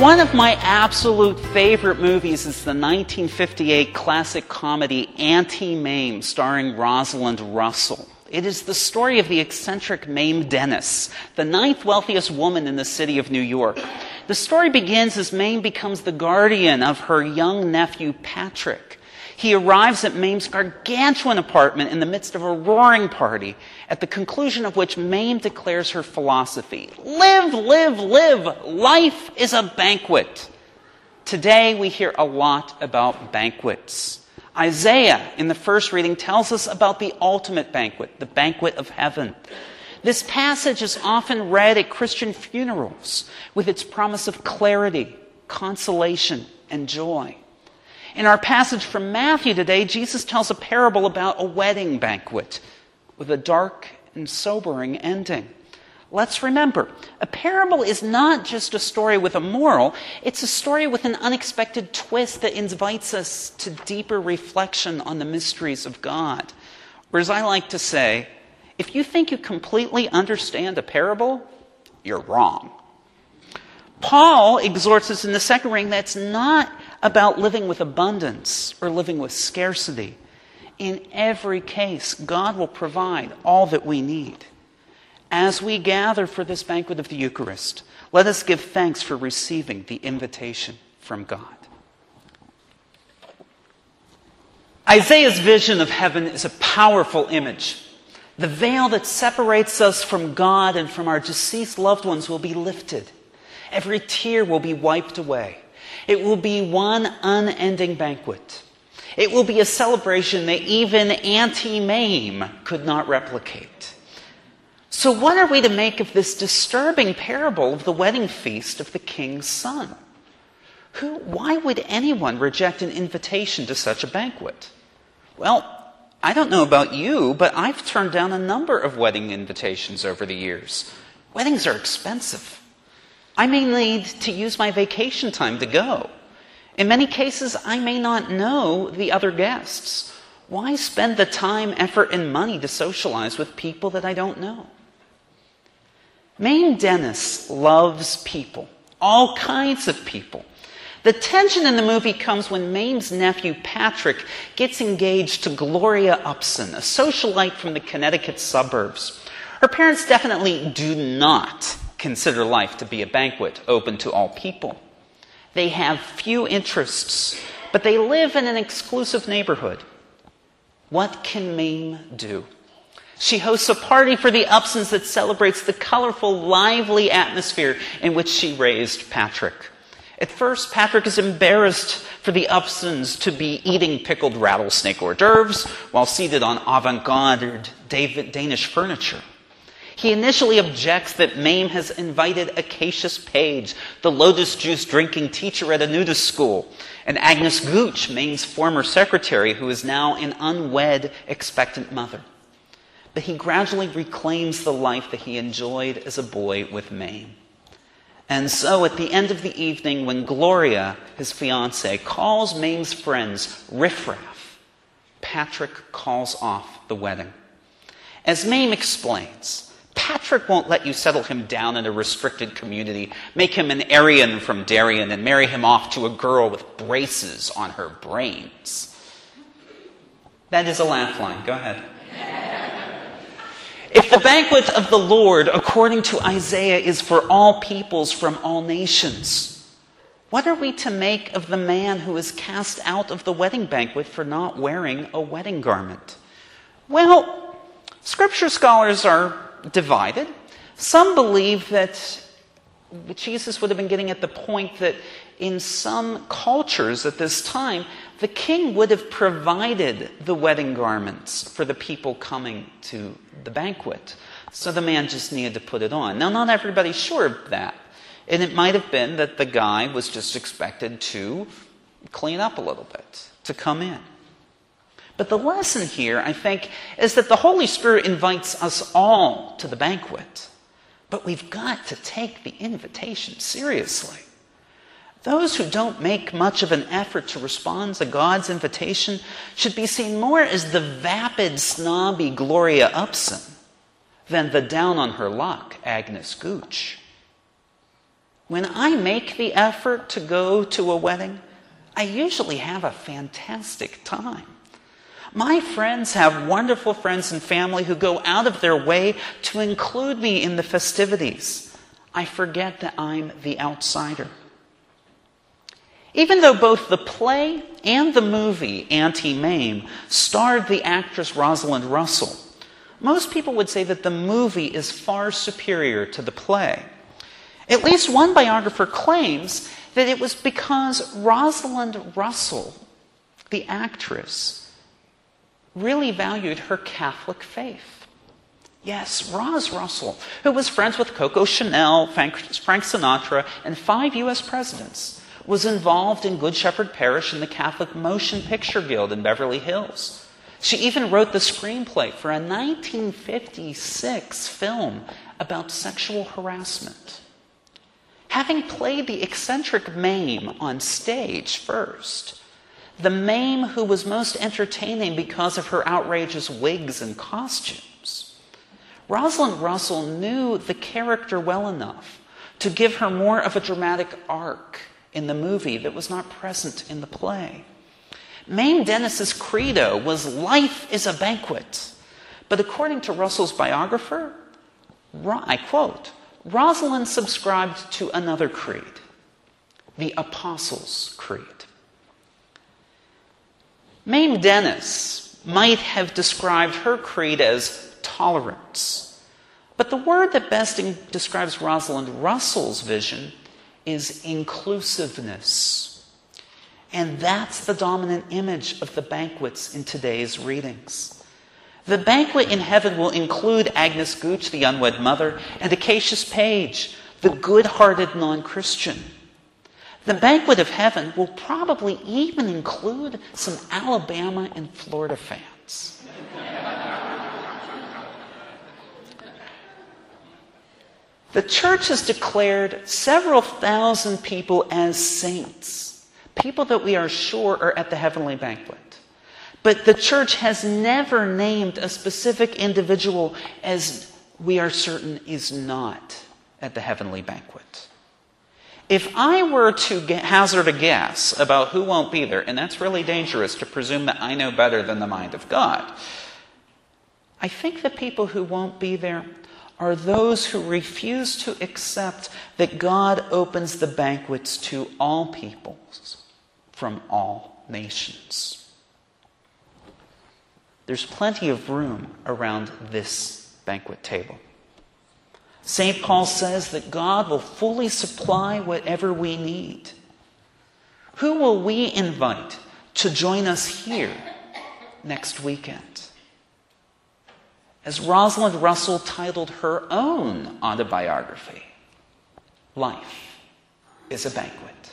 One of my absolute favorite movies is the 1958 classic comedy Auntie Mame, starring Rosalind Russell. It is the story of the eccentric Mame Dennis, the ninth wealthiest woman in the city of New York. The story begins as Mame becomes the guardian of her young nephew Patrick. He arrives at Mame's gargantuan apartment in the midst of a roaring party, at the conclusion of which Mame declares her philosophy Live, live, live! Life is a banquet. Today we hear a lot about banquets. Isaiah, in the first reading, tells us about the ultimate banquet, the banquet of heaven. This passage is often read at Christian funerals with its promise of clarity, consolation, and joy. In our passage from Matthew today, Jesus tells a parable about a wedding banquet with a dark and sobering ending. Let's remember, a parable is not just a story with a moral, it's a story with an unexpected twist that invites us to deeper reflection on the mysteries of God. Or as I like to say, if you think you completely understand a parable, you're wrong. Paul exhorts us in the second ring that's not about living with abundance or living with scarcity. In every case, God will provide all that we need. As we gather for this banquet of the Eucharist, let us give thanks for receiving the invitation from God. Isaiah's vision of heaven is a powerful image. The veil that separates us from God and from our deceased loved ones will be lifted. Every tear will be wiped away. It will be one unending banquet. It will be a celebration that even Auntie Mame could not replicate. So, what are we to make of this disturbing parable of the wedding feast of the king's son? Who, why would anyone reject an invitation to such a banquet? Well, I don't know about you, but I've turned down a number of wedding invitations over the years. Weddings are expensive. I may need to use my vacation time to go. In many cases, I may not know the other guests. Why spend the time, effort, and money to socialize with people that I don't know? Mame Dennis loves people, all kinds of people. The tension in the movie comes when Mame's nephew Patrick gets engaged to Gloria Upson, a socialite from the Connecticut suburbs. Her parents definitely do not consider life to be a banquet open to all people. They have few interests, but they live in an exclusive neighborhood. What can Mame do? She hosts a party for the Upsons that celebrates the colorful, lively atmosphere in which she raised Patrick. At first, Patrick is embarrassed for the Upsons to be eating pickled rattlesnake hors d'oeuvres while seated on avant garde Danish furniture. He initially objects that Mame has invited Acacius Page, the lotus juice drinking teacher at a nudist school, and Agnes Gooch, Mame's former secretary, who is now an unwed expectant mother. But he gradually reclaims the life that he enjoyed as a boy with Mame. And so at the end of the evening, when Gloria, his fiancee, calls Mame's friends riffraff, Patrick calls off the wedding. As Mame explains, Patrick won't let you settle him down in a restricted community, make him an Aryan from Darien, and marry him off to a girl with braces on her brains. That is a laugh line. Go ahead. If the banquet of the Lord, according to Isaiah, is for all peoples from all nations, what are we to make of the man who is cast out of the wedding banquet for not wearing a wedding garment? Well, scripture scholars are divided. Some believe that Jesus would have been getting at the point that in some cultures at this time, the king would have provided the wedding garments for the people coming to the banquet. So the man just needed to put it on. Now, not everybody's sure of that. And it might have been that the guy was just expected to clean up a little bit, to come in. But the lesson here, I think, is that the Holy Spirit invites us all to the banquet. But we've got to take the invitation seriously. Those who don't make much of an effort to respond to God's invitation should be seen more as the vapid, snobby Gloria Upson than the down on her luck Agnes Gooch. When I make the effort to go to a wedding, I usually have a fantastic time. My friends have wonderful friends and family who go out of their way to include me in the festivities. I forget that I'm the outsider. Even though both the play and the movie, Auntie Mame, starred the actress Rosalind Russell, most people would say that the movie is far superior to the play. At least one biographer claims that it was because Rosalind Russell, the actress, really valued her Catholic faith. Yes, Roz Russell, who was friends with Coco Chanel, Frank Sinatra, and five U.S. presidents, was involved in Good Shepherd Parish and the Catholic Motion Picture Guild in Beverly Hills. She even wrote the screenplay for a 1956 film about sexual harassment. Having played the eccentric Mame on stage first, the Mame who was most entertaining because of her outrageous wigs and costumes, Rosalind Russell knew the character well enough to give her more of a dramatic arc in the movie that was not present in the play. Mame Dennis's credo was life is a banquet. But according to Russell's biographer, I quote, Rosalind subscribed to another creed, the Apostles' Creed. Mame Dennis might have described her creed as tolerance, but the word that best describes Rosalind Russell's vision is inclusiveness. And that's the dominant image of the banquets in today's readings. The banquet in heaven will include Agnes Gooch, the unwed mother, and Acacius Page, the good hearted non Christian. The banquet of heaven will probably even include some Alabama and Florida fans. the church has declared several thousand people as saints, people that we are sure are at the heavenly banquet. But the church has never named a specific individual as we are certain is not at the heavenly banquet. If I were to hazard a guess about who won't be there, and that's really dangerous to presume that I know better than the mind of God, I think the people who won't be there are those who refuse to accept that God opens the banquets to all peoples from all nations. There's plenty of room around this banquet table. St. Paul says that God will fully supply whatever we need. Who will we invite to join us here next weekend? As Rosalind Russell titled her own autobiography, Life is a Banquet.